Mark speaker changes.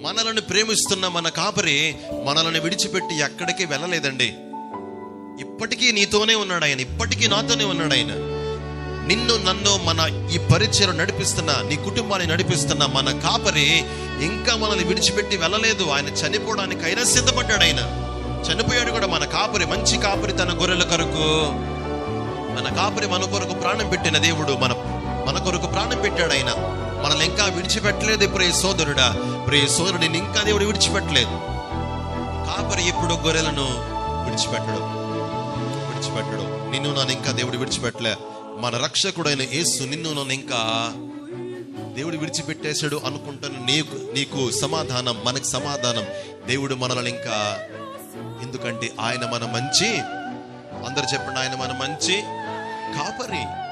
Speaker 1: మనలను ప్రేమిస్తున్న మన కాపరి మనలను విడిచిపెట్టి ఎక్కడికి వెళ్ళలేదండి. ఇప్పటికీ నీతోనే ఉన్నాడు ఆయన ఇప్పటికీ నాతోనే ఉన్నాడు ఆయన. నిన్ను నన్ను మన ఈ పరిచయం నడిపిస్తున్న నీ కుటుంబాన్ని నడిపిస్తున్న మన కాపరి ఇంకా మనల్ని విడిచిపెట్టి వెళ్ళలేదు. ఆయన చనిపోవడానికి అయినా సిద్ధపడ్డాడు ఆయన. చనిపోయాడు కూడా మన కాపరి మంచి కాపరి తన గొర్రెల కొరకు. మన కాపరి మన కొరకు ప్రాణం పెట్టిన దేవుడు మన మన కొరకు ప్రాణం పెట్టాడు ఆయన. మనల్ని ఇంకా విడిచిపెట్టలేదు ప్రియ సోదరుడా. ప్రియ సోదరుడిని ఇంకా దేవుడు విడిచిపెట్టలేదు. కాపరి ఇప్పుడు గొర్రెలను విడిచిపెట్టడు. విడిచిపెట్టడు. నిన్ను నన్ను ఇంకా దేవుడు విడిచిపెట్టలే. మన రక్షకుడైన యేసు నిన్ను నన్ను ఇంకా దేవుడు విడిచిపెట్టేశాడు అనుకుంటాను. నీకు నీకు సమాధానం మనకు సమాధానం. దేవుడు మనల్ని ఇంకా ఎందుకంటే ఆయన మన మంచి. అందరు చెప్పండి ఆయన మన మంచి కాపరి.